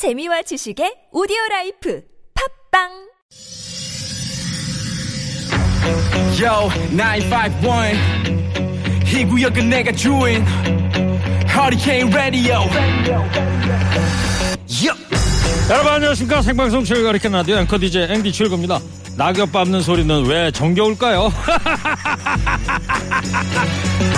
재미와 지식의 오디오 라이프 팟빵 Yo, 951. 이 구역은 내가 주인. Hurricane Radio. 여러분 안녕하십니까 생방송 최일구의 허리케인 라디오 앵커 DJ 앵디 최일구입니다 낙엽 밟는 소리는 왜 정겨울까요?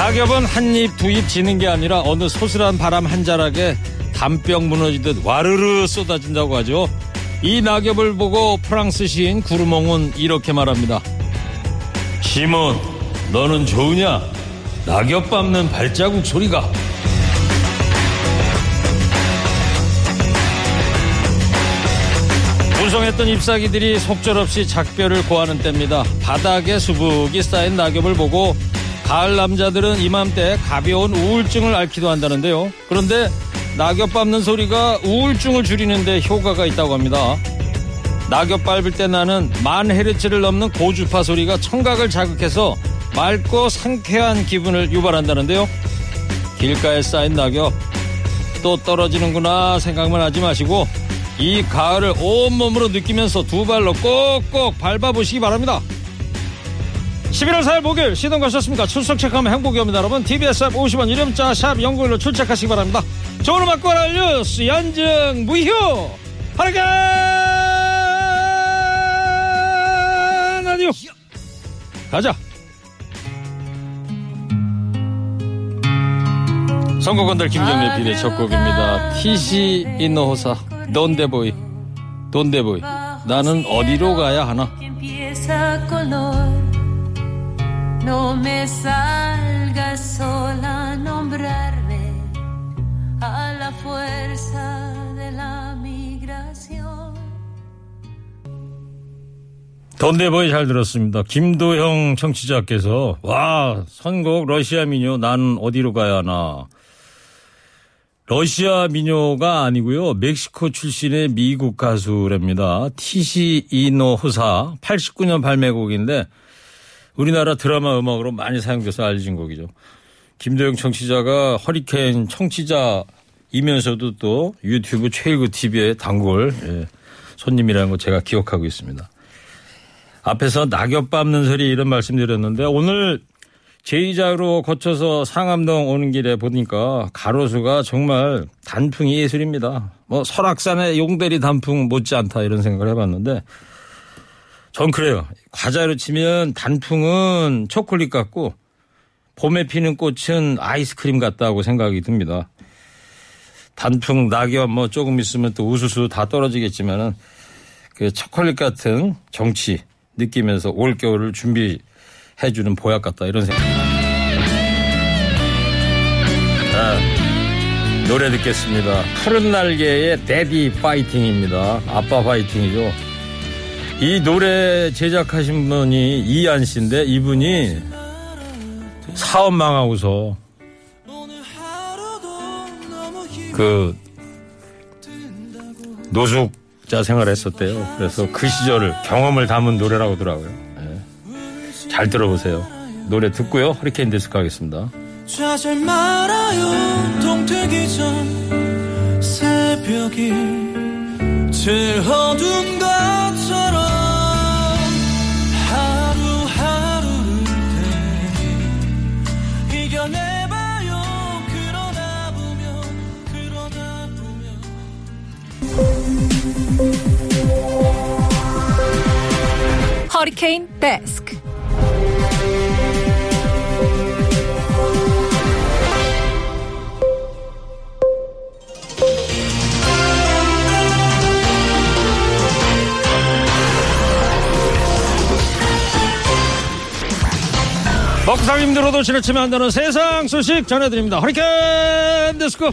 낙엽은 한 입 두 입 지는 게 아니라 어느 소슬한 바람 한 자락에 담병 무너지듯 와르르 쏟아진다고 하죠 이 낙엽을 보고 프랑스 시인 구르몽은 이렇게 말합니다 시몬 너는 좋으냐? 낙엽 밟는 발자국 소리가 무성했던 잎사귀들이 속절없이 작별을 고하는 때입니다. 바닥에 수북이 쌓인 낙엽을 보고 가을 남자들은 이맘때 가벼운 우울증을 앓기도 한다는데요. 그런데 낙엽 밟는 소리가 우울증을 줄이는데 효과가 있다고 합니다. 낙엽 밟을 때 나는 만 헤르츠를 넘는 고주파 소리가 청각을 자극해서 맑고 상쾌한 기분을 유발한다는데요. 길가에 쌓인 낙엽 또 떨어지는구나 생각만 하지 마시고 이 가을을 온몸으로 느끼면서 두 발로 꼭꼭 밟아보시기 바랍니다. 11월 4일 목요일 시동 거셨습니까? 출석 체크하면 행복이 옵니다. 여러분 TBS 앱 50원 이름자 샵 연구일로 출첵하시기 바랍니다. 좋은 음악 관할 뉴스 연증 무휴 하르간 라디오 가자 선곡건들 김정래 비의 첫 곡입니다. 티시 인노호사 돈데보이 돈데보이 나는 어디로 가야 하나 color. No me salgas sola a nombrarme a la fuerza de la migración. 돈데보이 잘 들었습니다. 김도형 청취자께서 와 선곡 러시아 민요 나는 어디로 가야 하나 러시아 민요가 아니고요 멕시코 출신의 미국 가수랍니다. 티시 이노 호사 89년 발매곡인데 우리나라 드라마 음악으로 많이 사용돼서 알려진 곡이죠. 김도영 청취자가 허리케인 청취자이면서도 또 유튜브 최일구 TV의 단골 예, 손님이라는 거 제가 기억하고 있습니다. 앞에서 낙엽 밟는 소리 이런 말씀 드렸는데 오늘 제2자로 거쳐서 상암동 오는 길에 보니까 가로수가 정말 단풍이 예술입니다. 뭐 설악산의 용대리 단풍 못지않다 이런 생각을 해봤는데 전 그래요. 과자로 치면 단풍은 초콜릿 같고 봄에 피는 꽃은 아이스크림 같다고 생각이 듭니다. 단풍, 낙엽 뭐 조금 있으면 또 우수수 다 떨어지겠지만은 그 초콜릿 같은 정치 느끼면서 올겨울을 준비해주는 보약 같다 이런 생각. 자, 노래 듣겠습니다. 푸른 날개의 데디 파이팅입니다. 아빠 파이팅이죠. 이 노래 제작하신 분이 이한 씨인데 이분이 사업 망하고서 그 노숙자 생활을 했었대요. 그래서 그 시절을 경험을 담은 노래라고 하더라고요. 예. 잘 들어보세요. 노래 듣고요. 허리케인 데스크 하겠습니다. 좌절 말아요 동트기 전 새벽이 제일 어두운 허리케인 데스크 먹상 힘들어도 지나치면 안 되는 세상 소식 전해드립니다. 허리케인 데스크.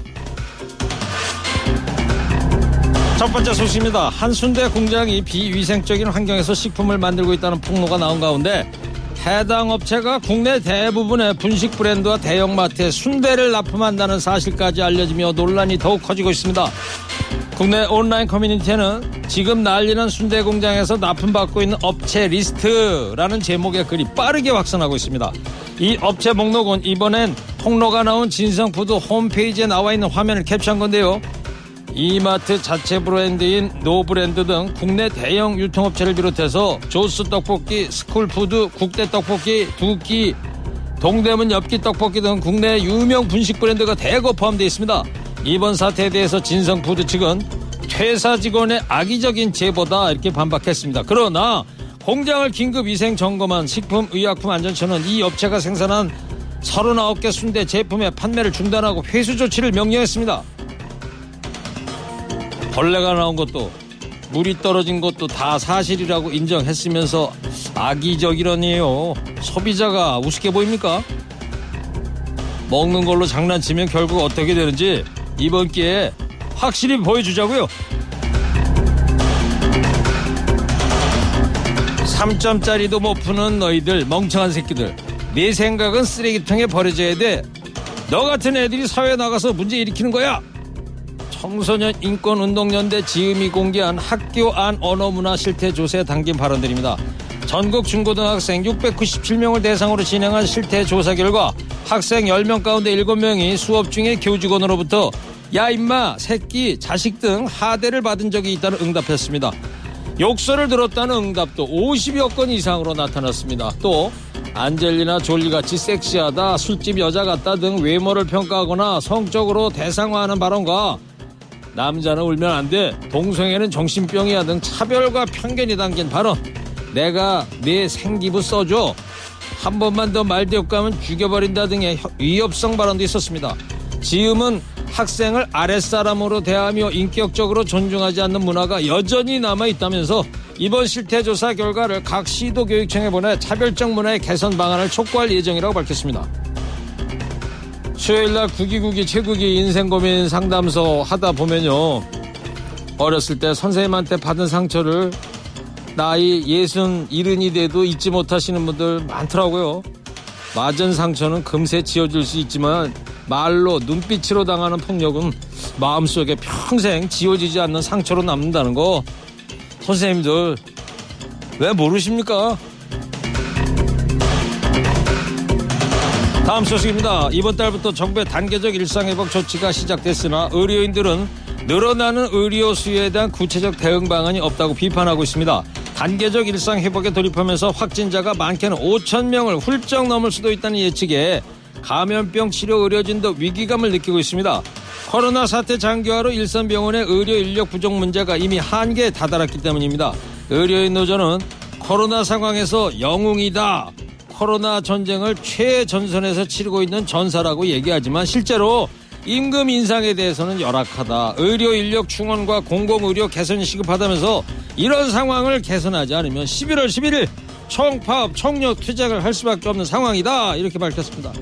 첫 번째 소식입니다. 한 순대 공장이 비위생적인 환경에서 식품을 만들고 있다는 폭로가 나온 가운데 해당 업체가 국내 대부분의 분식 브랜드와 대형마트에 순대를 납품한다는 사실까지 알려지며 논란이 더욱 커지고 있습니다. 국내 온라인 커뮤니티에는 지금 난리난 순대 공장에서 납품받고 있는 업체 리스트라는 제목의 글이 빠르게 확산하고 있습니다. 이 업체 목록은 이번엔 폭로가 나온 진성푸드 홈페이지에 나와 있는 화면을 캡처한 건데요. 이마트 자체 브랜드인 노브랜드 등 국내 대형 유통업체를 비롯해서 조스 떡볶이, 스쿨푸드, 국대 떡볶이, 두끼, 동대문 엽기 떡볶이 등 국내 유명 분식 브랜드가 대거 포함되어 있습니다. 이번 사태에 대해서 진성푸드 측은 퇴사 직원의 악의적인 제보다 이렇게 반박했습니다. 그러나 공장을 긴급 위생 점검한 식품의약품안전처는 이 업체가 생산한 39개 순대 제품의 판매를 중단하고 회수 조치를 명령했습니다. 벌레가 나온 것도 물이 떨어진 것도 다 사실이라고 인정했으면서 악의적이라니요. 소비자가 우습게 보입니까? 먹는 걸로 장난치면 결국 어떻게 되는지 이번 기회에 확실히 보여주자고요. 3점짜리도 못 푸는 너희들 멍청한 새끼들 내 생각은 쓰레기통에 버려져야 돼 너 같은 애들이 사회에 나가서 문제 일으키는 거야 청소년 인권운동연대 지음이 공개한 학교 안 언어문화 실태 조사에 담긴 발언들입니다 전국 중고등학생 697명을 대상으로 진행한 실태 조사 결과 학생 10명 가운데 7명이 수업 중에 교직원으로부터 야 임마 새끼 자식 등 하대를 받은 적이 있다는 응답했습니다 욕설을 들었다는 응답도 50여 건 이상으로 나타났습니다. 또 안젤리나 졸리같이 섹시하다, 술집 여자 같다 등 외모를 평가하거나 성적으로 대상화하는 발언과 남자는 울면 안 돼, 동성애는 정신병이야 등 차별과 편견이 담긴 발언 내가 내 생기부 써줘 한 번만 더 말대꾸하면 죽여버린다 등의 위협성 발언도 있었습니다. 지음은 학생을 아랫사람으로 대하며 인격적으로 존중하지 않는 문화가 여전히 남아있다면서 이번 실태조사 결과를 각 시도교육청에 보내 차별적 문화의 개선 방안을 촉구할 예정이라고 밝혔습니다. 수요일날 구기구기 최구기 인생고민 상담소 하다 보면요. 어렸을 때 선생님한테 받은 상처를 나이 예순 이른이 돼도 잊지 못하시는 분들 많더라고요. 맞은 상처는 금세 지워질 수 있지만 말로 눈빛으로 당하는 폭력은 마음속에 평생 지워지지 않는 상처로 남는다는 거 선생님들 왜 모르십니까? 다음 소식입니다. 이번 달부터 정부의 단계적 일상회복 조치가 시작됐으나 의료인들은 늘어나는 의료 수요에 대한 구체적 대응 방안이 없다고 비판하고 있습니다. 단계적 일상 회복에 돌입하면서 확진자가 많게는 5천 명을 훌쩍 넘을 수도 있다는 예측에 감염병 치료 의료진도 위기감을 느끼고 있습니다. 코로나 사태 장기화로 일선 병원의 의료 인력 부족 문제가 이미 한계에 다다랐기 때문입니다. 의료인 노조는 코로나 상황에서 영웅이다. 코로나 전쟁을 최전선에서 치르고 있는 전사라고 얘기하지만 실제로 임금 인상에 대해서는 열악하다. 의료 인력 충원과 공공의료 개선 시급하다면서 이런 상황을 개선하지 않으면 11월 11일 총파업, 총력 투쟁을 할 수밖에 없는 상황이다. 이렇게 밝혔습니다.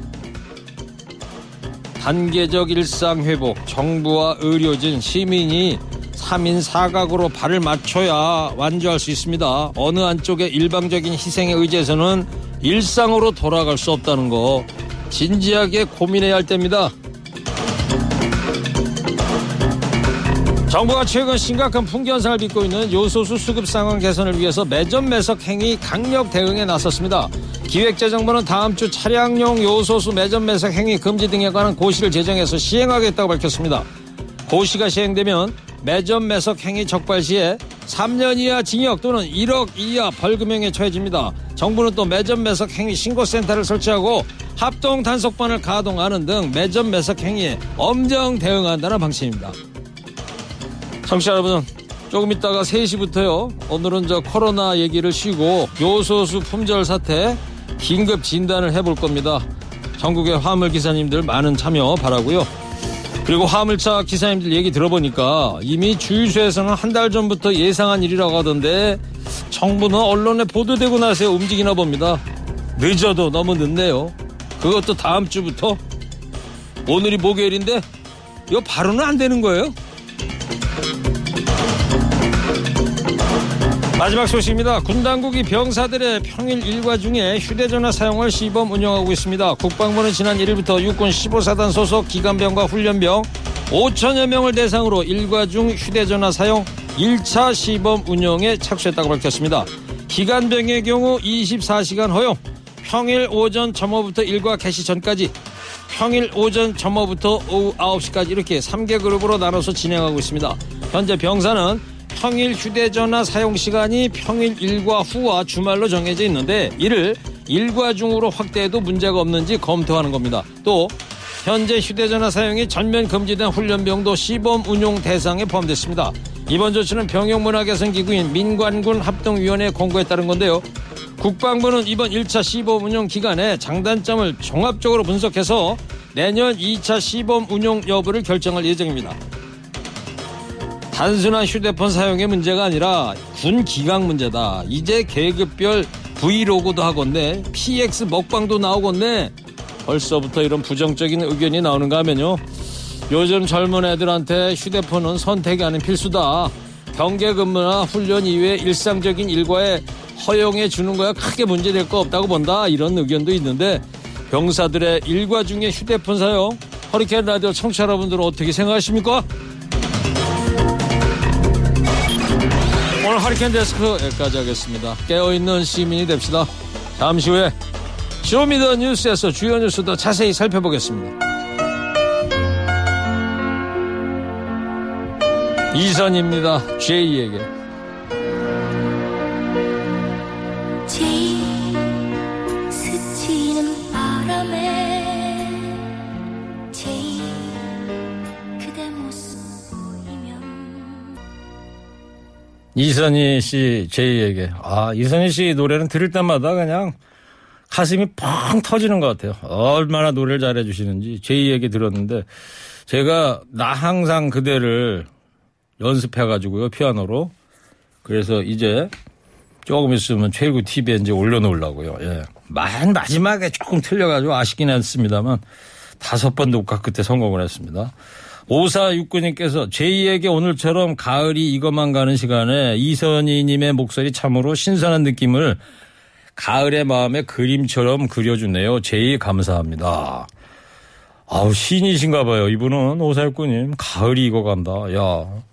단계적 일상 회복, 정부와 의료진, 시민이 3인 4각으로 발을 맞춰야 완주할 수 있습니다. 어느 한쪽의 일방적인 희생에 의지해서는 일상으로 돌아갈 수 없다는 거 진지하게 고민해야 할 때입니다. 정부가 최근 심각한 풍기 현상을 빚고 있는 요소수 수급 상황 개선을 위해서 매점 매석 행위 강력 대응에 나섰습니다. 기획재정부는 다음 주 차량용 요소수 매점 매석 행위 금지 등에 관한 고시를 제정해서 시행하겠다고 밝혔습니다. 고시가 시행되면 매점 매석 행위 적발 시에 3년 이하 징역 또는 1억 이하 벌금형에 처해집니다. 정부는 또 매점 매석 행위 신고센터를 설치하고 합동 단속반을 가동하는 등 매점 매석 행위에 엄정 대응한다는 방침입니다. 청취자 여러분 조금 있다가 3시부터요 오늘은 저 코로나 얘기를 쉬고 요소수 품절 사태 긴급 진단을 해볼 겁니다 전국의 화물 기사님들 많은 참여 바라고요 그리고 화물차 기사님들 얘기 들어보니까 이미 주유소에서는 한 달 전부터 예상한 일이라고 하던데 정부는 언론에 보도되고 나서 움직이나 봅니다. 늦어도 너무 늦네요. 그것도 다음 주부터? 오늘이 목요일인데 이거 바로는 안 되는 거예요 마지막 소식입니다. 군 당국이 병사들의 평일 일과 중에 휴대전화 사용을 시범 운영하고 있습니다. 국방부는 지난 1일부터 육군 15사단 소속 기관병과 훈련병 5천여 명을 대상으로 일과 중 휴대전화 사용 1차 시범 운영에 착수했다고 밝혔습니다. 기관병의 경우 24시간 허용, 평일 오전 점호부터 일과 개시 전까지 평일 오전 점호부터 오후 9시까지 이렇게 3개 그룹으로 나눠서 진행하고 있습니다. 현재 병사는 평일 휴대전화 사용 시간이 평일 일과 후와 주말로 정해져 있는데 이를 일과 중으로 확대해도 문제가 없는지 검토하는 겁니다. 또 현재 휴대전화 사용이 전면 금지된 훈련병도 시범 운용 대상에 포함됐습니다. 이번 조치는 병역문화개선기구인 민관군 합동위원회 공고에 따른 건데요. 국방부는 이번 1차 시범 운용 기간에 장단점을 종합적으로 분석해서 내년 2차 시범 운용 여부를 결정할 예정입니다. 단순한 휴대폰 사용의 문제가 아니라 군 기강 문제다. 이제 계급별 브이로그도 하건데 PX 먹방도 나오건데 벌써부터 이런 부정적인 의견이 나오는가 하면요. 요즘 젊은 애들한테 휴대폰은 선택이 아닌 필수다. 경계 근무나 훈련 이외 일상적인 일과에 허용해 주는 거야 크게 문제될 거 없다고 본다. 이런 의견도 있는데 병사들의 일과 중에 휴대폰 사용 허리케인 라디오 청취자 여러분들은 어떻게 생각하십니까? 오늘 허리케인 데스크 여기까지 하겠습니다. 깨어있는 시민이 됩시다. 잠시 후에 Show Me the 뉴스에서 주요 뉴스도 자세히 살펴보겠습니다. 이선희입니다. J에게. 이선희 씨 제이에게. 아, 이선희 씨 노래는 들을 때마다 그냥 가슴이 펑 터지는 것 같아요. 얼마나 노래를 잘해 주시는지 제이에게 들었는데 제가 나 항상 그대를 연습해 가지고요. 피아노로. 그래서 이제 조금 있으면 최일구 TV에 이제 올려놓으려고요. 예. 만 마지막에 조금 틀려가지고 아쉽긴 했습니다만 다섯 번 녹화 끝에 성공을 했습니다. 5469님께서 제2에게 오늘처럼 가을이 이것만 가는 시간에 이선희님의 목소리 참으로 신선한 느낌을 가을의 마음에 그림처럼 그려주네요. 제이 감사합니다. 아우 신이신가 봐요. 이분은 5469님 가을이 익어간다. 야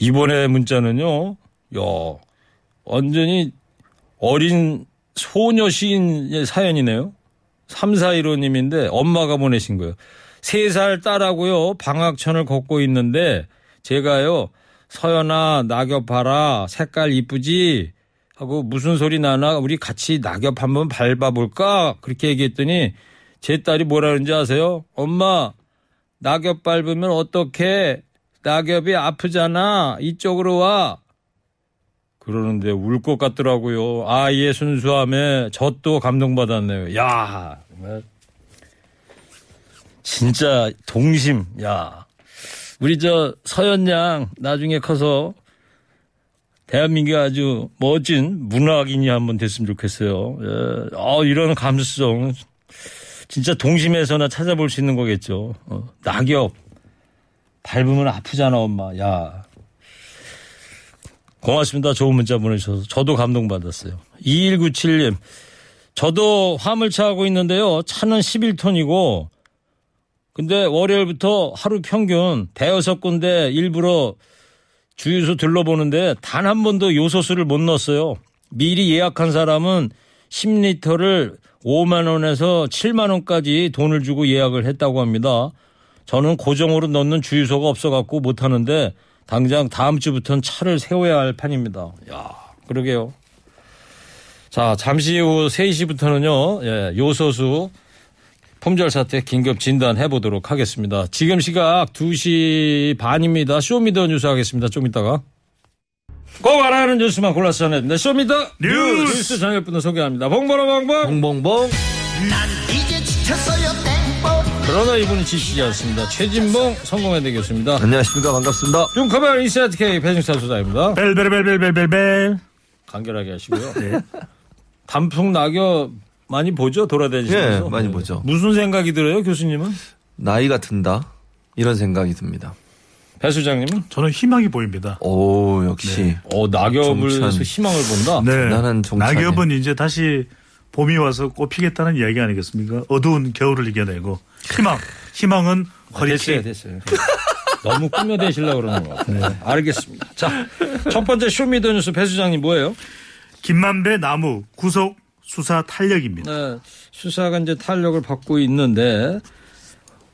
이번에 문자는요. 야 완전히 어린 소녀 시인의 사연이네요. 3415님인데 엄마가 보내신 거예요. 3살 딸하고요. 방학천을 걷고 있는데 제가요. 서연아 낙엽 봐라 색깔 이쁘지 하고 무슨 소리 나나 우리 같이 낙엽 한번 밟아볼까 그렇게 얘기했더니 제 딸이 뭐라 그러는지 아세요? 엄마 낙엽 밟으면 어떡해 낙엽이 아프잖아 이쪽으로 와 그러는데 울 것 같더라고요. 아이의 순수함에 저 또 감동받았네요. 야, 진짜 동심. 야, 우리 저 서연 양 나중에 커서 대한민국 아주 멋진 문학인이 한번 됐으면 좋겠어요. 예. 어, 이런 감수성 진짜 동심에서나 찾아볼 수 있는 거겠죠. 어, 낙엽 밟으면 아프잖아 엄마. 야, 고맙습니다. 좋은 문자 보내주셔서. 저도 감동받았어요. 2197님. 저도 화물차 하고 있는데요. 차는 11톤이고, 근데 월요일부터 하루 평균 대여섯 군데 일부러 주유소 들러보는데 단 한 번도 요소수를 못 넣었어요. 미리 예약한 사람은 10리터를 5만 원에서 7만 원까지 돈을 주고 예약을 했다고 합니다. 저는 고정으로 넣는 주유소가 없어갖고 못 하는데 당장 다음 주부터는 차를 세워야 할 판입니다. 야, 그러게요. 자, 잠시 후 3시부터는요, 예, 요소수 품절 사태 긴급 진단해 보도록 하겠습니다. 지금 시각 2시 반입니다. Show Me the 뉴스 하겠습니다. 좀 이따가. 꼭 알아야 뉴스만 골라서 전해드립니다. Show Me the 뉴스, 뉴스 정예분들 소개합니다. 봉보로 봉봉. 봉봉봉. 그러나 이분은 지치지 않습니다. 최진봉 성공회대 교수입니다. 안녕하십니까 반갑습니다. 융커벨 Insight K 배종찬 소장입니다. 벨벨벨벨벨벨. 간결하게 하시고요. 단풍 낙엽 많이 보죠? 돌아다니시면서. 예, 많이 보죠. 무슨 생각이 들어요, 교수님은? 나이가 든다 이런 생각이 듭니다. 배 소장님은? 저는 희망이 보입니다. 오 역시 어, 낙엽을 종찬. 해서 희망을 본다? 네. 종찬이. 낙엽은 이제 다시 봄이 와서 꽃 피겠다는 이야기 아니겠습니까? 어두운 겨울을 이겨내고 희망. 희망은 아, 됐어요, 허리케인. 됐어요. 너무 꾸며대시려고 그러는 것 같아요. 네, 알겠습니다. 자, 첫 번째 쇼미더뉴스 배 수장님 뭐예요? 김만배 나무 구속 수사 탄력입니다. 네, 수사가 이제 탄력을 받고 있는데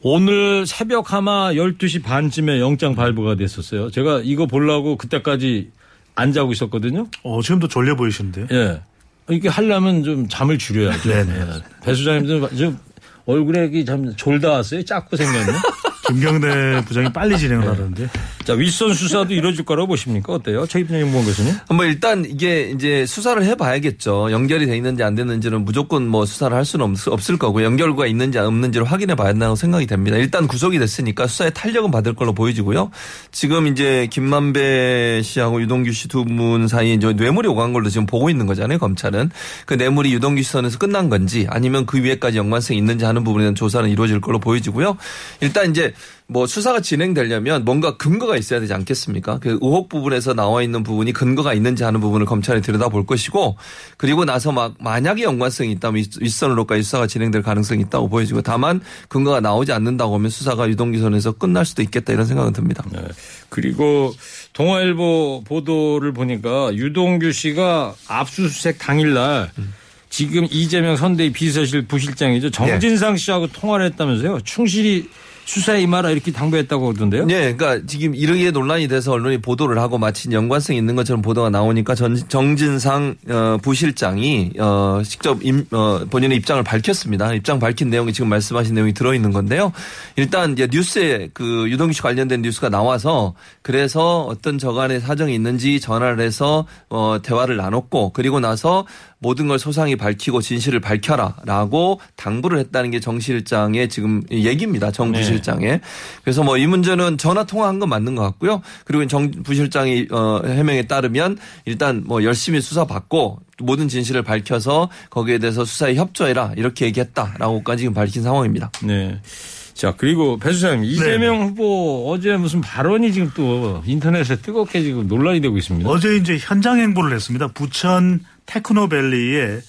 오늘 새벽 아마 12시 반쯤에 영장 발부가 됐었어요. 제가 이거 보려고 그때까지 안 자고 있었거든요. 어, 지금도 졸려 보이시는데요. 예. 이게 하려면 좀 잠을 줄여야죠. 네네. 예. 배 수장님 좀, 좀 얼굴에 이참 졸다 왔어요. 작고 생겼네. 김경대 부장이 빨리 진행을 하는데 자, 윗선 수사도 이뤄질 거라고 보십니까? 어때요? 최입장 임원 교수님? 뭐 일단 이게 이제 수사를 해봐야겠죠. 연결이 돼 있는지 안 됐는지는 무조건 뭐 수사를 할 수는 없, 없을 거고 연결고가 있는지 없는지를 확인해 봐야 한다고 생각이 됩니다. 일단 구속이 됐으니까 수사에 탄력은 받을 걸로 보여지고요. 지금 이제 김만배 씨하고 유동규 씨 두 분 사이에 이제 뇌물이 오간 걸로 지금 보고 있는 거잖아요. 검찰은 그 뇌물이 유동규 씨 선에서 끝난 건지 아니면 그 위에까지 연관성이 있는지 하는 부분에 대한 조사는 이루어질 걸로 보여지고요. 일단 이제 뭐 수사가 진행되려면 뭔가 근거가 있어야 되지 않겠습니까? 그 의혹 부분에서 나와 있는 부분이 근거가 있는지 하는 부분을 검찰이 들여다볼 것이고 그리고 나서 막 만약에 연관성이 있다면 윗- 윗선으로까지 수사가 진행될 가능성이 있다고 보여지고 다만 근거가 나오지 않는다고 하면 수사가 유동기 선에서 끝날 수도 있겠다 이런 생각은 듭니다. 네. 그리고 동아일보 보도를 보니까 유동규 씨가 압수수색 당일날 지금 이재명 선대위 비서실 부실장이죠. 정진상 씨하고 통화를 했다면서요. 충실히 수사에 임하라 이렇게 당부했다고 그러던데요. 네, 그러니까 지금 이르게 논란이 돼서 언론이 보도를 하고 마치 연관성 있는 것처럼 보도가 나오니까 전, 정진상 어, 부실장이 어, 직접 임, 어, 본인의 입장을 밝혔습니다. 입장 밝힌 내용이 지금 말씀하신 내용이 들어 있는 건데요. 일단 이제 뉴스에 그 유동규 씨 관련된 뉴스가 나와서 그래서 어떤 저간의 사정이 있는지 전화를 해서 어, 대화를 나눴고 그리고 나서 모든 걸 소상히 밝히고 진실을 밝혀라라고 당부를 했다는 게 정 실장의 지금 얘기입니다. 정 네. 부실장의. 그래서 뭐 이 문제는 전화 통화한 건 맞는 것 같고요. 그리고 정 부실장이 어 해명에 따르면 일단 뭐 열심히 수사 받고 모든 진실을 밝혀서 거기에 대해서 수사에 협조해라 이렇게 얘기했다라고까지 지금 밝힌 상황입니다. 네. 자, 그리고 배 수장님, 이재명 후보 어제 무슨 발언이 지금 또 인터넷에 뜨겁게 지금 논란이 되고 있습니다. 어제 이제 현장 행보를 했습니다. 부천 테크노밸리에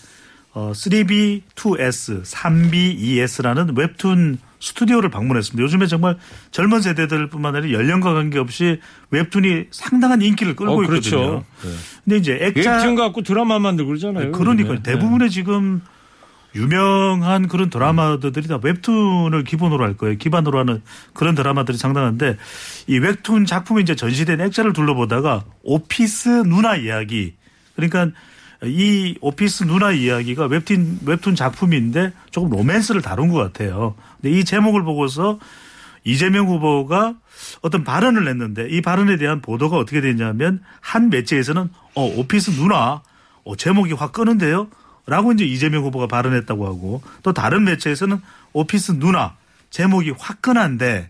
어, 3B2S, 3B2S라는 웹툰 스튜디오를 방문했습니다. 요즘에 정말 젊은 세대들뿐만 아니라 연령과 관계없이 웹툰이 상당한 인기를 끌고 어, 있거든요. 그렇죠. 네. 근데 이제 액자 웹툰 갖고 드라마 만들고 그러잖아요. 그러니까. 대부분의 지금 유명한 그런 드라마들이 다 웹툰을 기본으로 할 거예요. 기반으로 하는 그런 드라마들이 상당한데 이 웹툰 작품이 이제 전시된 액자를 둘러보다가 오피스 누나 이야기 그러니까 이 오피스 누나 이야기가 웹툰 웹툰 작품인데 조금 로맨스를 다룬 것 같아요. 근데 이 제목을 보고서 이재명 후보가 어떤 발언을 냈는데 이 발언에 대한 보도가 어떻게 되냐면 한 매체에서는 어 오피스 누나 어 제목이 확 끄는데요. 라고 이제 이재명 후보가 발언했다고 하고 또 다른 매체에서는 오피스 누나 제목이 화끈한데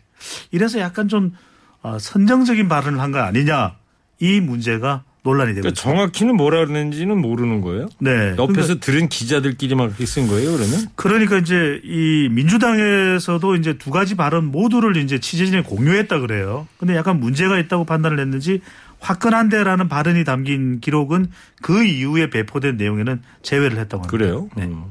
이래서 약간 좀 어, 선정적인 발언을 한 거 아니냐 이 문제가 논란이 되고 그러니까. 정확히는 뭐라 그러는지는 모르는 거예요. 네. 옆에서 들은 기자들끼리만 그렇게 쓴 거예요, 그러면? 그러니까 이제 이 민주당에서도 이제 두 가지 발언 모두를 이제 취재진에 공유했다 그래요. 근데 약간 문제가 있다고 판단을 했는지 화끈한데라는 발언이 담긴 기록은 그 이후에 배포된 내용에는 제외를 했다고 합니다. 그래요? 네. 음.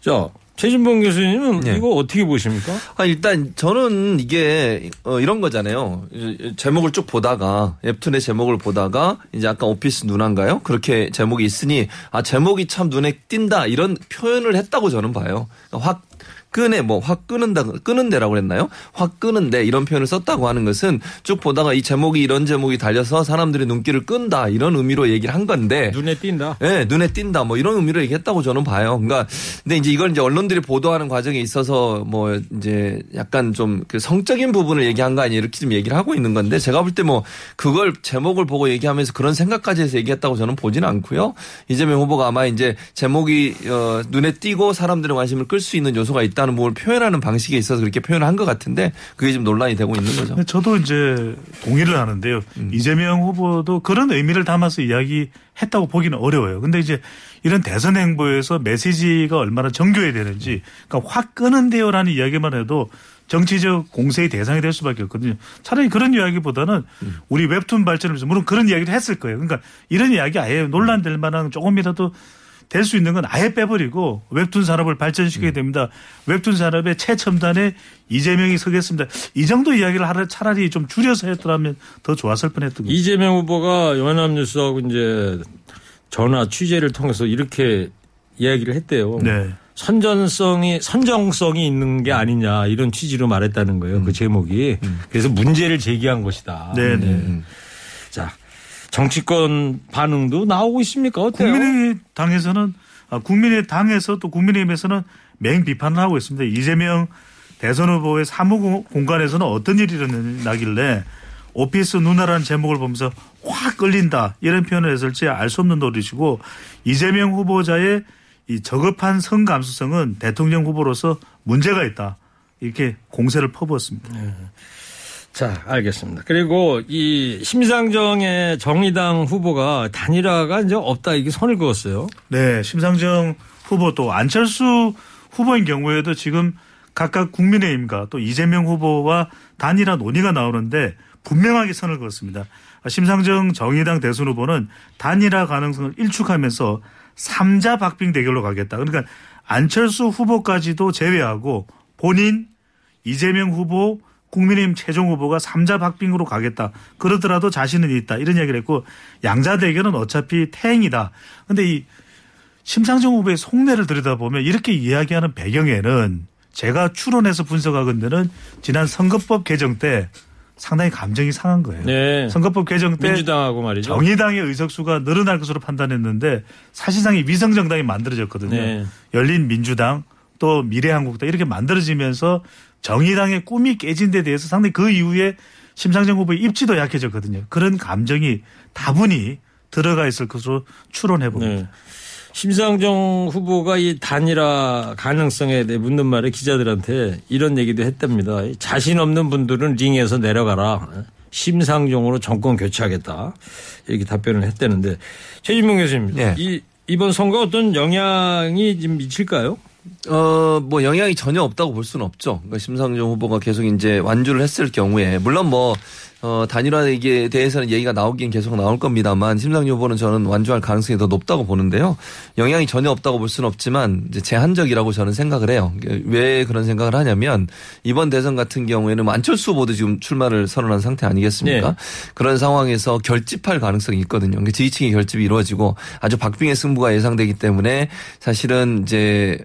자, 최진봉 교수님은 네. 이거 어떻게 보십니까? 아, 일단 저는 이게 어, 이런 거잖아요. 제목을 쭉 보다가 웹툰의 제목을 보다가 이제 아까 오피스 누나인가요? 그렇게 제목이 있으니 아 제목이 참 눈에 띈다 이런 표현을 했다고 저는 봐요. 그러니까 확 끄네 뭐 확 끄는다 끄는데라고 그랬나요? 확 끄는데 이런 표현을 썼다고 하는 것은 쭉 보다가 이 제목이 이런 제목이 달려서 사람들의 눈길을 끈다 이런 의미로 얘기를 한 건데 눈에 띈다. 예, 눈에 띈다. 뭐 이런 의미로 얘기했다고 저는 봐요. 그러니까 근데 이제 이걸 이제 언론들이 보도하는 과정에 있어서 뭐 이제 약간 좀 그 성적인 부분을 얘기한 거 아니에요. 이렇게 좀 얘기를 하고 있는 건데 제가 볼 때 뭐 그걸 제목을 보고 얘기하면서 그런 생각까지 해서 얘기했다고 저는 보지는 않고요. 이재명 후보가 아마 이제 제목이 어 눈에 띄고 사람들의 관심을 끌 수 있는 요소가 있다 는 부분을 표현하는 방식에 있어서 그렇게 표현을 한 것 같은데 그게 지금 논란이 되고 있는 거죠. 저도 이제 동의를 하는데요. 이재명 후보도 그런 의미를 담아서 이야기했다고 보기는 어려워요. 근데 이제 이런 대선 행보에서 메시지가 얼마나 정교해야 되는지, 그러니까 확 끄는데요라는 이야기만 해도 정치적 공세의 대상이 될 수밖에 없거든요. 차라리 그런 이야기보다는 우리 웹툰 발전을 위해서 물론 그런 이야기도 했을 거예요. 그러니까 이런 이야기 아예 논란될 만한 조금이라도 될 수 있는 건 아예 빼버리고 웹툰 산업을 발전시켜야 됩니다. 웹툰 산업의 최첨단에 이재명이 서겠습니다. 이 정도 이야기를 하루 차라리 좀 줄여서 했더라면 더 좋았을 뻔했던 거죠. 이재명 후보가 연합뉴스하고 이제 전화 취재를 통해서 이렇게 이야기를 했대요. 네. 선전성이 선정성이 있는 게 아니냐 이런 취지로 말했다는 거예요. 그 제목이. 그래서 문제를 제기한 것이다. 네, 네. 자 정치권 반응도 나오고 있습니까? 어때요? 국민의당에서는 아, 국민의당에서 또 국민의힘에서는 맹 비판을 하고 있습니다. 이재명 대선 후보의 사무 공- 공간에서는 어떤 일이 일어나길래 오피스 누나라는 제목을 보면서 확 끌린다 이런 표현을 했을지 알 수 없는 노릇이고 이재명 후보자의 이 저급한 성 감수성은 대통령 후보로서 문제가 있다 이렇게 공세를 퍼부었습니다. 자, 알겠습니다. 그리고 이 심상정의 정의당 후보가 단일화가 이제 없다 이게 선을 그었어요. 네, 심상정 후보 또 안철수 후보인 경우에도 지금 각각 국민의힘과 또 이재명 후보와 단일화 논의가 나오는데 분명하게 선을 그었습니다. 심상정 정의당 대선 후보는 단일화 가능성을 일축하면서 삼자 박빙 대결로 가겠다. 그러니까 안철수 후보까지도 제외하고 본인 이재명 후보 국민의힘 최종 후보가 삼자 박빙으로 가겠다. 그러더라도 자신은 있다. 이런 얘기를 했고 양자 대결은 어차피 태행이다. 근데 이 심상정 후보의 속내를 들여다보면 이렇게 이야기하는 배경에는 제가 추론해서 분석하건대는 지난 선거법 개정 때 상당히 감정이 상한 거예요. 네. 선거법 개정 때 민주당하고 말이죠. 정의당의 의석수가 늘어날 것으로 판단했는데 사실상 이 위성 정당이 만들어졌거든요. 네. 열린 민주당 또 미래한국당 이렇게 만들어지면서 정의당의 꿈이 깨진 데 대해서 상당히 그 이후에 심상정 후보의 입지도 약해졌거든요. 그런 감정이 다분히 들어가 있을 것으로 추론해 봅니다. 네. 심상정 후보가 이 단일화 가능성에 대해 묻는 말에 기자들한테 이런 얘기도 했답니다. 자신 없는 분들은 링에서 내려가라. 심상정으로 정권 교체하겠다. 이렇게 답변을 했다는데 최진명 교수님, 네. 이 이번 선거 어떤 영향이 좀 미칠까요? 어, 뭐 영향이 전혀 없다고 볼 수는 없죠. 그러니까 심상정 후보가 계속 이제 완주를 했을 경우에 물론 뭐 어, 단일화에 대해서는 얘기가 나오긴 계속 나올 겁니다만 심상정 후보는 저는 완주할 가능성이 더 높다고 보는데요. 영향이 전혀 없다고 볼 수는 없지만 이제 제한적이라고 저는 생각을 해요. 왜 그런 생각을 하냐면 이번 대선 같은 경우에는 뭐 안철수 후보도 지금 출마를 선언한 상태 아니겠습니까? 네. 그런 상황에서 결집할 가능성이 있거든요. 그러니까 지지층의 결집이 이루어지고 아주 박빙의 승부가 예상되기 때문에 사실은 이제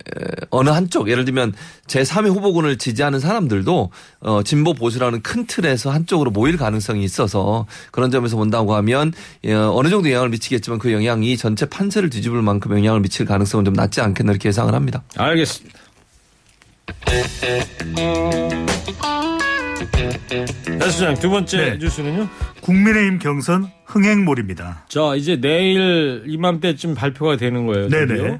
어느 한쪽 예를 들면 제3의 후보군을 지지하는 사람들도 어 진보 보수라는 큰 틀에서 한쪽으로 모일 가능성이 있어서 그런 점에서 본다고 하면 예, 어느 정도 영향을 미치겠지만 그 영향이 전체 판세를 뒤집을 만큼 영향을 미칠 가능성은 좀 낮지 않겠나 이렇게 예상을 합니다. 알겠습니다. 나수장 두 번째 네. 뉴스는요? 국민의힘 경선 흥행몰입니다. 자, 이제 내일 이맘때쯤 발표가 되는 거예요. 네네. 드디어.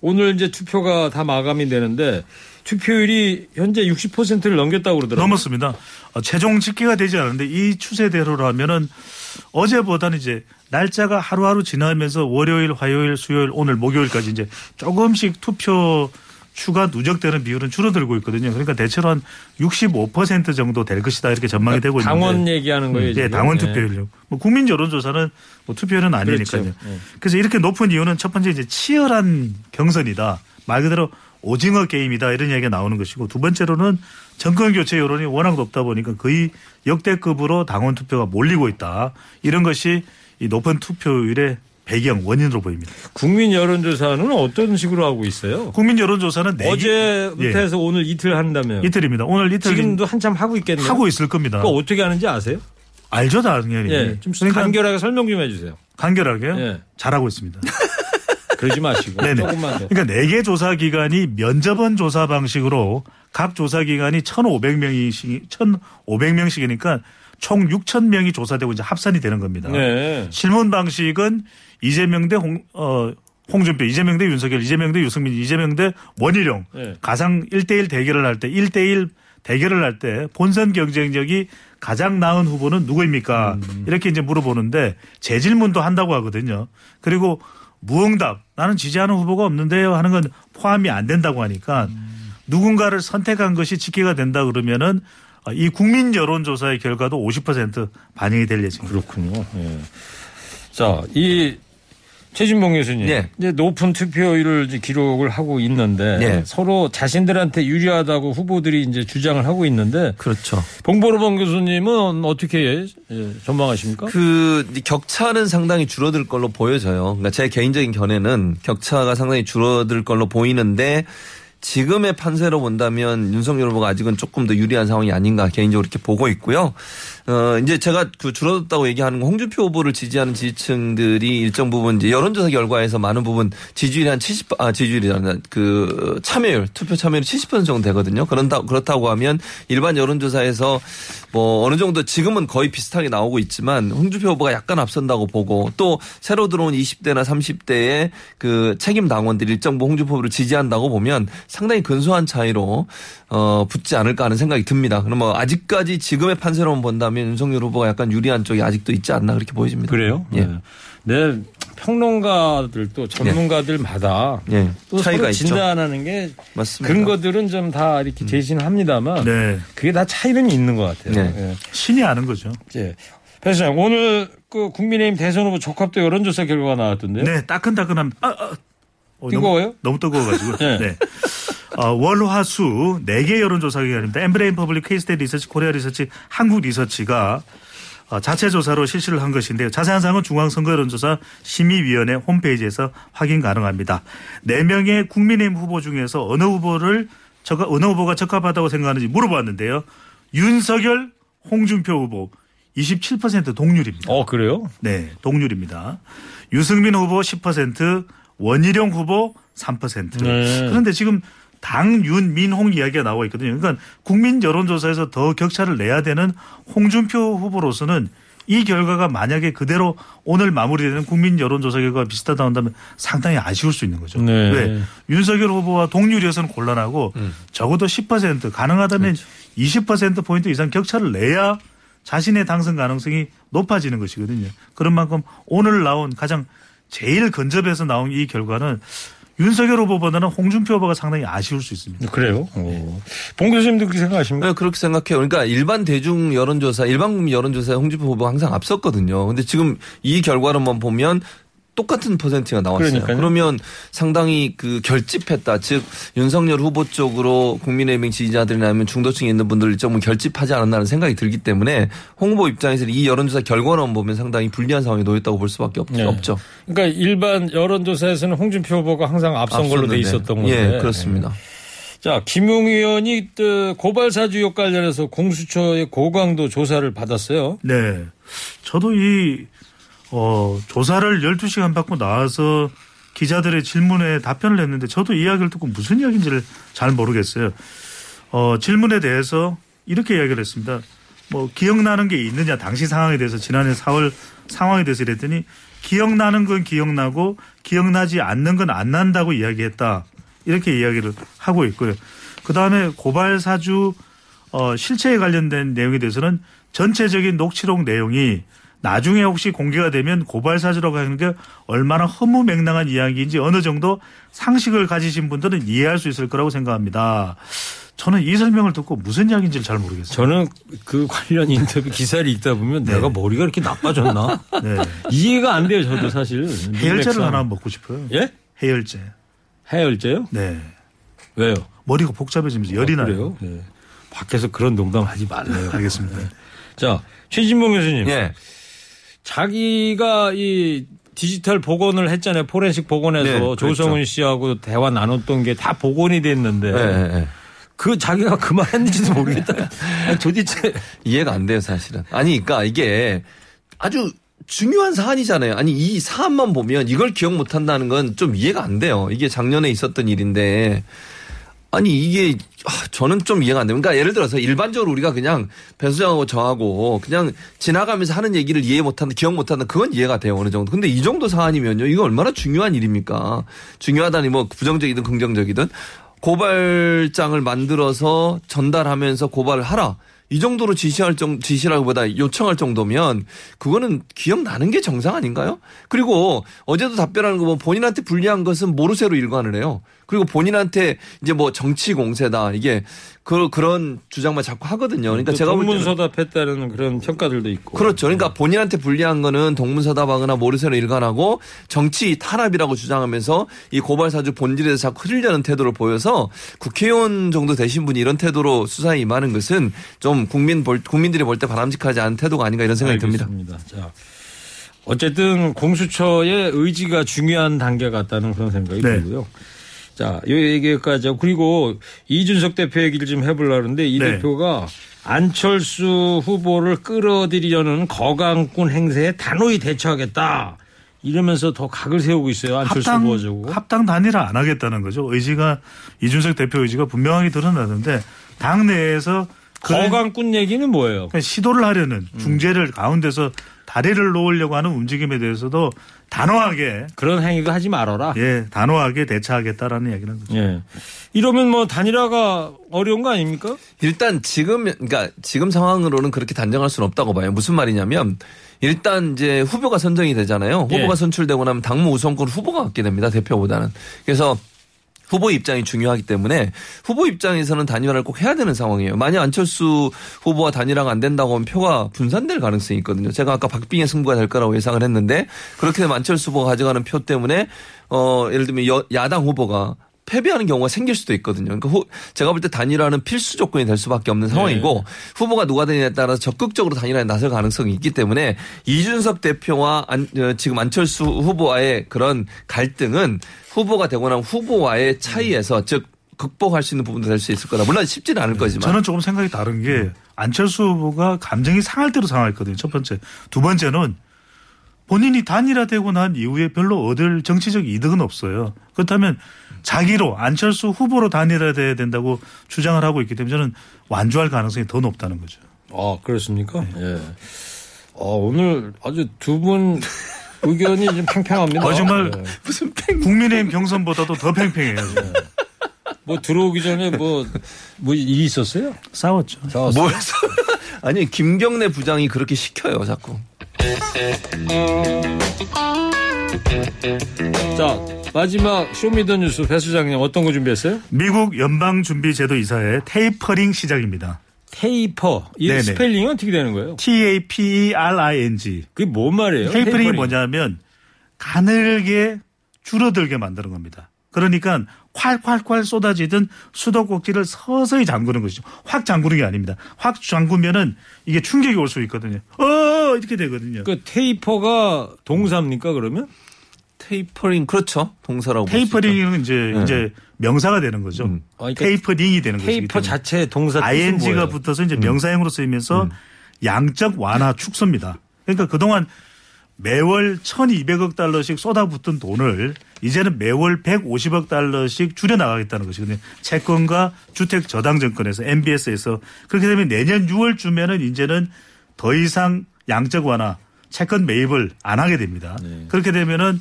오늘 이제 투표가 다 마감이 되는데 투표율이 현재 60%를 넘겼다고 그러더라고요. 넘었습니다. 어, 최종 집계가 되지 않았는데 이 추세대로라면은 어제보다는 이제 날짜가 하루하루 지나면서 월요일, 화요일, 수요일, 오늘 목요일까지 이제 조금씩 투표 추가 누적되는 비율은 줄어들고 있거든요. 그러니까 대체로 한 65% 정도 될 것이다 이렇게 전망이 되고 있는데. 당원 얘기하는 거예요. 네, 지금. 당원 네. 투표율요. 뭐 국민 여론조사는 뭐 투표율은 아니니까요. 그렇죠. 네. 그래서 이렇게 높은 이유는 첫 번째 이제 치열한 경선이다. 말 그대로 오징어 게임이다 이런 얘기가 나오는 것이고 두 번째로는 정권 교체 여론이 워낙 높다 보니까 거의 역대급으로 당원 투표가 몰리고 있다. 이런 것이 이 높은 투표율의 배경 원인으로 보입니다. 국민 여론조사는 어떤 식으로 하고 있어요? 국민 여론조사는 네 어제부터 개- 예, 해서 오늘 이틀 한다면 이틀입니다. 오늘 이틀 지금도 한참 하고 있겠네요. 하고 있을 겁니다. 그거 어떻게 하는지 아세요? 알죠, 당연히. 예, 좀 그러니까 간결하게 설명 좀 해주세요. 간결하게요. 예. 잘하고 있습니다. 그러지 마시고 네네. 조금만 더. 그러니까 네 개 조사 기관이 면접원 조사 방식으로 각 조사 기관이 1,500명이씩 1,500명씩이니까 총 6,000명이 조사되고 이제 합산이 되는 겁니다. 네. 실문 방식은 이재명 대 홍, 어, 홍준표, 이재명 대 윤석열, 이재명 대 유승민, 이재명 대 원희룡 네. 가상 1대1 대결을 할 때 1대1 대결을 할 때 본선 경쟁력이 가장 나은 후보는 누구입니까? 이렇게 이제 물어보는데 재질문도 한다고 하거든요. 그리고 무응답 나는 지지하는 후보가 없는데요 하는 건 포함이 안 된다고 하니까 누군가를 선택한 것이 집계가 된다 그러면은 이 국민 여론조사의 결과도 50% 반영이 될 예정입니다. 그렇군요. 예. 자, 이 최진봉 교수님. 네. 이제 높은 투표율을 이제 기록을 하고 있는데 네. 서로 자신들한테 유리하다고 후보들이 이제 주장을 하고 있는데 그렇죠. 봉보르봉 교수님은 어떻게 예, 전망하십니까? 그 격차는 상당히 줄어들 걸로 보여져요. 그러니까 제 개인적인 견해는 격차가 상당히 줄어들 걸로 보이는데 지금의 판세로 본다면 윤석열 후보가 아직은 조금 더 유리한 상황이 아닌가 개인적으로 이렇게 보고 있고요. 어, 이제 제가 그 줄어들었다고 얘기하는 건 홍준표 후보를 지지하는 지지층들이 일정 부분 이제 여론조사 결과에서 많은 부분 지지율이 한 70, 아, 지지율이라는 그 참여율, 투표 참여율이 70% 정도 되거든요. 그런다, 그렇다고 하면 일반 여론조사에서 뭐 어느 정도 지금은 거의 비슷하게 나오고 있지만 홍준표 후보가 약간 앞선다고 보고 또 새로 들어온 20대나 30대의 그 책임 당원들이 일정 부분 홍준표 후보를 지지한다고 보면 상당히 근소한 차이로 어 붙지 않을까 하는 생각이 듭니다. 그럼 뭐 아직까지 지금의 판세로만 본다면 윤석열 후보가 약간 유리한 쪽이 아직도 있지 않나 그렇게 보여집니다. 그래요? 예. 네. 네. 평론가들 또 전문가들마다 예. 또 차이가. 진단하는 게 맞습니다. 근거들은 좀 다 이렇게 제시는 합니다만 네. 그게 다 차이는 있는 것 같아요. 네. 예. 신이 아는 거죠. 예. 배 소장 오늘 그 국민의힘 대선 후보 적합도 여론조사 결과가 나왔던데요. 네, 따끈따끈한. 아, 아. 어, 뜨거워요? 너무, 너무 뜨거워가지고. 네. 네. 어, 월화수 4개 여론조사 기관입니다. 엠브레인 퍼블릭 케이스탯 리서치, 코리아 리서치, 한국 리서치가 어, 자체 조사로 실시를 한 것인데요. 자세한 사항은 중앙선거 여론조사 심의위원회 홈페이지에서 확인 가능합니다. 4명의 국민의힘 후보 중에서 어느 후보를 적, 어느 후보가 적합하다고 생각하는지 물어봤는데요. 윤석열, 홍준표 후보 27% 동률입니다. 어 그래요? 네, 동률입니다. 유승민 후보 10%, 원희룡 후보 3%. 네. 그런데 지금 당, 윤, 민, 홍 이야기가 나오고 있거든요. 그러니까 국민 여론조사에서 더 격차를 내야 되는 홍준표 후보로서는 이 결과가 만약에 그대로 오늘 마무리되는 국민 여론조사 결과가 비슷하다 한다면 상당히 아쉬울 수 있는 거죠. 네. 왜? 윤석열 후보와 동률이어서는 곤란하고 적어도 10% 가능하다면 20% 포인트 이상 격차를 내야 자신의 당선 가능성이 높아지는 것이거든요. 그런 만큼 오늘 나온 가장 제일 근접해서 나온 이 결과는 윤석열 후보보다는 홍준표 후보가 상당히 아쉬울 수 있습니다. 그래요? 오. 봉 교수님도 그렇게 생각하십니까? 네, 그렇게 생각해요. 그러니까 일반 대중 여론조사, 일반 국민 여론조사에 홍준표 후보가 항상 앞섰거든요. 근데 지금 이 결과로만 보면 똑같은 퍼센트가 나왔어요. 그러니까요. 그러면 상당히 그 결집했다. 즉 윤석열 후보 쪽으로 국민의힘 지지자들이나 아니면 중도층에 있는 분들 일정 부분 결집하지 않았나는 생각이 들기 때문에 홍 후보 입장에서 이 여론조사 결과로만 보면 상당히 불리한 상황에 놓였다고 볼 수밖에 없, 네. 없죠. 그러니까 일반 여론조사에서는 홍준표 후보가 항상 앞선 걸로 돼 앞섰는데. 있었던 건데. 예, 그렇습니다. 자, 김용 의원이 그 고발 사주 의혹 관련해서 공수처의 고강도 조사를 받았어요. 네. 저도 이, 어, 조사를 12시간 받고 나와서 기자들의 질문에 답변을 했는데 저도 이야기를 듣고 무슨 이야기인지를 잘 모르겠어요. 어, 질문에 대해서 이렇게 이야기를 했습니다. 뭐 기억나는 게 있느냐 당시 상황에 대해서 지난해 4월 상황에 대해서 이랬더니 기억나는 건 기억나고 기억나지 않는 건 안 난다고 이야기했다. 이렇게 이야기를 하고 있고요. 그 다음에 고발 사주 어, 실체에 관련된 내용에 대해서는 전체적인 녹취록 내용이 나중에 혹시 공개가 되면 고발 사주라고 하는 게 얼마나 허무맹랑한 이야기인지 어느 정도 상식을 가지신 분들은 이해할 수 있을 거라고 생각합니다. 저는 이 설명을 듣고 무슨 이야기인지를 잘 모르겠어요. 저는 그 관련 인터뷰 기사를 읽다 보면 내가 머리가 이렇게 나빠졌나? 네. 이해가 안 돼요, 저도 사실. 해열제를. 하나 먹고 싶어요. 예? 해열제. 해열제요? 네. 왜요? 머리가 복잡해지면서 열이 아, 나요. 그래요? 네. 밖에서 그런 농담 하지 말래요. 알겠습니다. 자, 최진봉 교수님. 예. 자기가 이 디지털 복원을 했잖아요. 포렌식 복원해서 네, 그렇죠. 조성은 씨하고 대화 나눴던 게 다 복원이 됐는데 예, 예, 예. 그 자기가 그말 했는지도 모르겠다. 도대체 이해가 안 돼요, 사실은. 아니, 그러니까 이게 아주 중요한 사안이잖아요. 아니, 이 사안만 보면 이걸 기억 못 한다는 건 좀 이해가 안 돼요. 이게 작년에 있었던 일인데. 아니, 이게, 아, 저는 좀 이해가 안 돼요. 그러니까 예를 들어서 일반적으로 우리가 그냥 배수장하고 저하고 그냥 지나가면서 하는 얘기를 이해 못 한다, 기억 못 한다, 그건 이해가 돼요. 어느 정도. 근데 이 정도 사안이면요. 이거 얼마나 중요한 일입니까? 중요하다니 뭐 부정적이든 긍정적이든 고발장을 만들어서 전달하면서 고발을 하라. 이 정도로 지시할 정 지시라기보다 요청할 정도면 그거는 기억나는 게 정상 아닌가요? 그리고 어제도 답변하는 거 보면 본인한테 불리한 것은 모르쇠로 일관을 해요. 그리고 본인한테 이제 뭐 정치 공세다 이게 그 그런 주장만 자꾸 하거든요. 그러니까 또 제가 동문서답했다는 그런 평가들도 있고. 그렇죠. 그러니까 본인한테 불리한 거는 동문서답하거나 모르쇠로 일관하고 정치 탄압이라고 주장하면서 이 고발사주 본질에서 자꾸 흐르려는 태도를 보여서 국회의원 정도 되신 분이 이런 태도로 수사에 임하는 것은 좀 국민 볼, 국민들이 볼 때 바람직하지 않은 태도가 아닌가 이런 생각이 듭니다. 알겠습니다. 자, 어쨌든 공수처의 의지가 중요한 단계 같다는 그런 생각이 네. 들고요. 자, 요 얘기까지 하고 그리고 이준석 대표 얘기를 좀 해보려고 하는데 이 네. 대표가 안철수 후보를 끌어들이려는 거강꾼 행세에 단호히 대처하겠다. 이러면서 더 각을 세우고 있어요. 안철수 합당 후보 저고. 합당 단일화 안 하겠다는 거죠. 의지가 이준석 대표 의지가 분명하게 드러나는데 당 내에서 그런 거강꾼 얘기는 뭐예요? 그러니까 시도를 하려는 음. 중재를 가운데서 다리를 놓으려고 하는 움직임에 대해서도 단호하게 그런 행위도 하지 말아라. 예 단호하게 대처하겠다라는 이야기는 거죠. 예. 이러면 뭐 단일화가 어려운 거 아닙니까? 일단 지금 그러니까 지금 상황으로는 그렇게 단정할 수는 없다고 봐요. 무슨 말이냐면 일단 이제 후보가 선정이 되잖아요. 후보가 예. 선출되고 나면 당무 우선권 후보가 갖게 됩니다. 대표보다는. 그래서 후보 입장이 중요하기 때문에 후보 입장에서는 단일화를 꼭 해야 되는 상황이에요. 만약 안철수 후보와 단일화가 안 된다고 하면 표가 분산될 가능성이 있거든요. 제가 아까 박빙의 승부가 될 거라고 예상을 했는데 그렇게 되면 안철수 후보가 가져가는 표 때문에 어 예를 들면 여- 야당 후보가 패배하는 경우가 생길 수도 있거든요. 그러니까 후- 제가 볼 때 단일화는 필수 조건이 될 수밖에 없는 상황이고 후보가 누가 되느냐에 따라서 적극적으로 단일화에 나설 가능성이 있기 때문에 이준석 대표와 안- 어, 지금 안철수 후보와의 그런 갈등은 후보가 되고 나면 후보와의 차이에서 즉 극복할 수 있는 부분도 될 수 있을 거다. 물론 쉽지는 않을 거지만. 저는 조금 생각이 다른 게 안철수 후보가 감정이 상할 대로 상했거든요. 첫 번째. 두 번째는 본인이 단일화되고 난 이후에 별로 얻을 정치적 이득은 없어요. 그렇다면 자기로 안철수 후보로 단일화돼야 된다고 주장을 하고 있기 때문에 저는 완주할 가능성이 더 높다는 거죠. 아, 그렇습니까? 네. 예. 어, 오늘 아주 두분 의견이 좀 팽팽합니다. 어, 정말 예. 무슨 팽 국민의힘 경선보다도 더 팽팽해요. 지금. 뭐 들어오기 전에 뭐, 뭐 일이 있었어요? 싸웠죠. 싸웠어요? 뭘 아니 김경래 부장이 그렇게 시켜요 자꾸. 자, 마지막 Show Me the 뉴스 배 소장님 어떤 거 준비했어요? 미국 연방준비제도 이사회 테이퍼링 시작입니다. Taper. 이 네네. 스펠링은 어떻게 되는 거예요? T-A-P-E-R-I-N-G. 그게 뭔 말이에요? tapering이 뭐냐면 가늘게 줄어들게 만드는 겁니다. 그러니까 콸콸콸 쏟아지던 수도꼭지를 서서히 잠그는 것이죠. 확 잠그는 게 아닙니다. 확 잠그면은 이게 충격이 올 수 있거든요. 어 이렇게 되거든요. 그 taper가 동사입니까 그러면? 테이퍼링 그렇죠 동사라고. Tapering은 이제 이제 명사가 되는 거죠. 음. 아, 그러니까 tapering이 되는 거죠. Taper 자체 동사 ing가? 붙어서 이제 명사형으로 쓰이면서 양적 완화 축소입니다. 그러니까 그동안 매월 1200억 달러씩 쏟아붓던 돈을 이제는 매월 150억 달러씩 줄여 나가겠다는 것이거든요. 채권과 주택 저당 증권에서 MBS에서 그렇게 되면 내년 6월쯤에는 이제는 더 이상 양적 완화 채권 매입을 안 하게 됩니다. 그렇게 되면은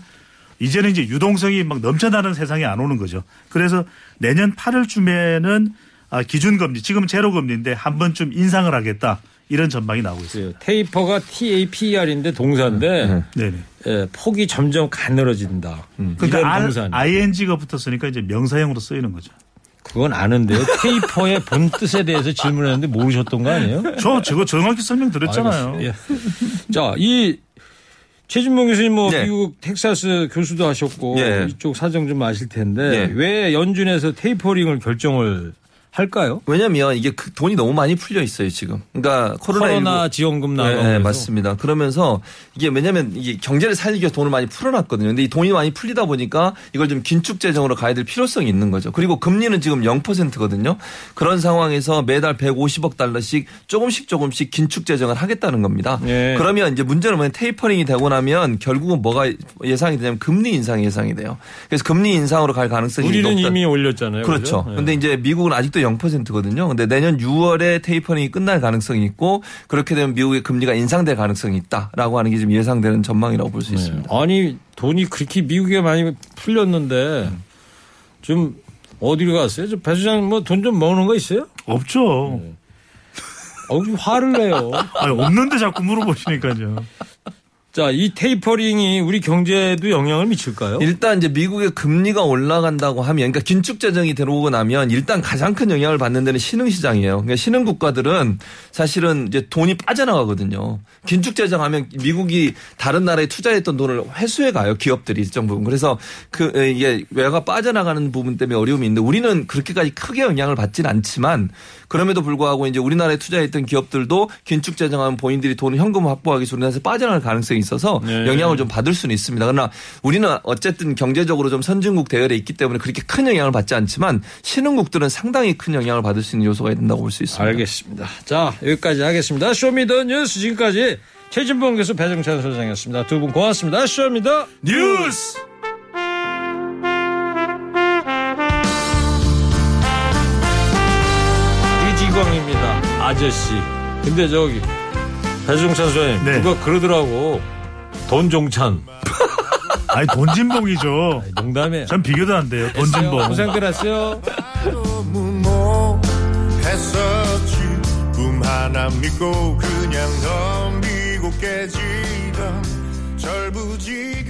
이제는 이제 유동성이 막 넘쳐나는 세상이 안 오는 거죠. 그래서 내년 8월쯤에는 아, 기준금리 지금은 제로금리인데 한 번쯤 인상을 하겠다 이런 전망이 나오고 있어요. 그 테이퍼가 T-A-P-E-R인데 동사인데 네네. 예, 폭이 점점 가늘어진다. 이런 그러니까 동사. ing가 붙었으니까 이제 명사형으로 쓰이는 거죠. 그건 아는데요. 테이퍼의 본 뜻에 대해서 질문했는데 모르셨던 거 아니에요? 저 저거 정확히 설명드렸잖아요. 예. 자, 이 최진봉 교수님 뭐 네. 미국 텍사스 교수도 하셨고 예. 이쪽 사정 좀 아실 텐데 예. 왜 연준에서 테이퍼링을 결정을 할까요? 왜냐면 이게 그 돈이 너무 많이 풀려 있어요 지금. 그러니까 코로나 코로나 지원금 나가고 네, 네, 맞습니다. 그러면서 이게 왜냐면 이게 경제를 살리기 위해서 돈을 많이 풀어놨거든요. 근데 이 돈이 많이 풀리다 보니까 이걸 좀 긴축 재정으로 가야 될 필요성이 있는 거죠. 그리고 금리는 지금 0%거든요. 그런 상황에서 매달 150억 달러씩 조금씩 조금씩 긴축 재정을 하겠다는 겁니다. 예. 그러면 이제 문제는 뭐냐 테이퍼링이 되고 나면 결국은 뭐가 예상이 되냐면 금리 인상이 예상이 돼요. 그래서 금리 인상으로 갈 가능성이 우리는 높다. 이미 올렸잖아요. 그렇죠. 그죠? 예. 근데 이제 미국은 아직도 0%거든요. 근데 내년 6월에 테이퍼링이 끝날 가능성이 있고 그렇게 되면 미국의 금리가 인상될 가능성이 있다라고 하는 게 지금 예상되는 전망이라고 볼수 네. 있습니다. 아니 돈이 그렇게 미국에 많이 풀렸는데 좀 어디로 갔어요? 저 배수장 뭐 돈 좀 먹는 거 있어요? 없죠. 어, 좀 화를 내요. 아니, 없는데 자꾸 물어보시니까요. 자, 이 테이퍼링이 우리 경제에도 영향을 미칠까요? 일단 이제 미국의 금리가 올라간다고 하면 그러니까 긴축 재정이 들어오고 나면 일단 가장 큰 영향을 받는 데는 신흥 시장이에요. 그러니까 신흥 국가들은 사실은 이제 돈이 빠져나가거든요. 긴축 재정하면 미국이 다른 나라에 투자했던 돈을 회수해 가요. 기업들이 일정 부분. 그래서 그 이게 외가 빠져나가는 부분 때문에 어려움이 있는데 우리는 그렇게까지 크게 영향을 받지는 않지만 그럼에도 불구하고 이제 우리나라에 투자했던 기업들도 긴축 재정하면 본인들이 돈을 현금 확보하기 우리나라에서 빠져나갈 가능성이 있어서 네. 영향을 좀 받을 수는 있습니다. 그러나 우리는 어쨌든 경제적으로 좀 선진국 대열에 있기 때문에 그렇게 큰 영향을 받지 않지만 신흥국들은 상당히 큰 영향을 받을 수 있는 요소가 된다고 볼 수 있습니다. 알겠습니다. 자, 여기까지 하겠습니다. Show Me the 뉴스 지금까지 최진봉 교수 배종찬 소장이었습니다. 두 분 고맙습니다. Show Me the 뉴스! 이지광입니다. 아저씨. 근데 저기 배정찬 소장님 네. 누가 그러더라고. 돈종찬. 아니 돈진봉이죠. 농담에. 전 비교도 안 돼요. 돈진봉. 고생들. 너무 못했었지 꿈 하나 믿고 그냥 덤비고 깨지던 절부지그 시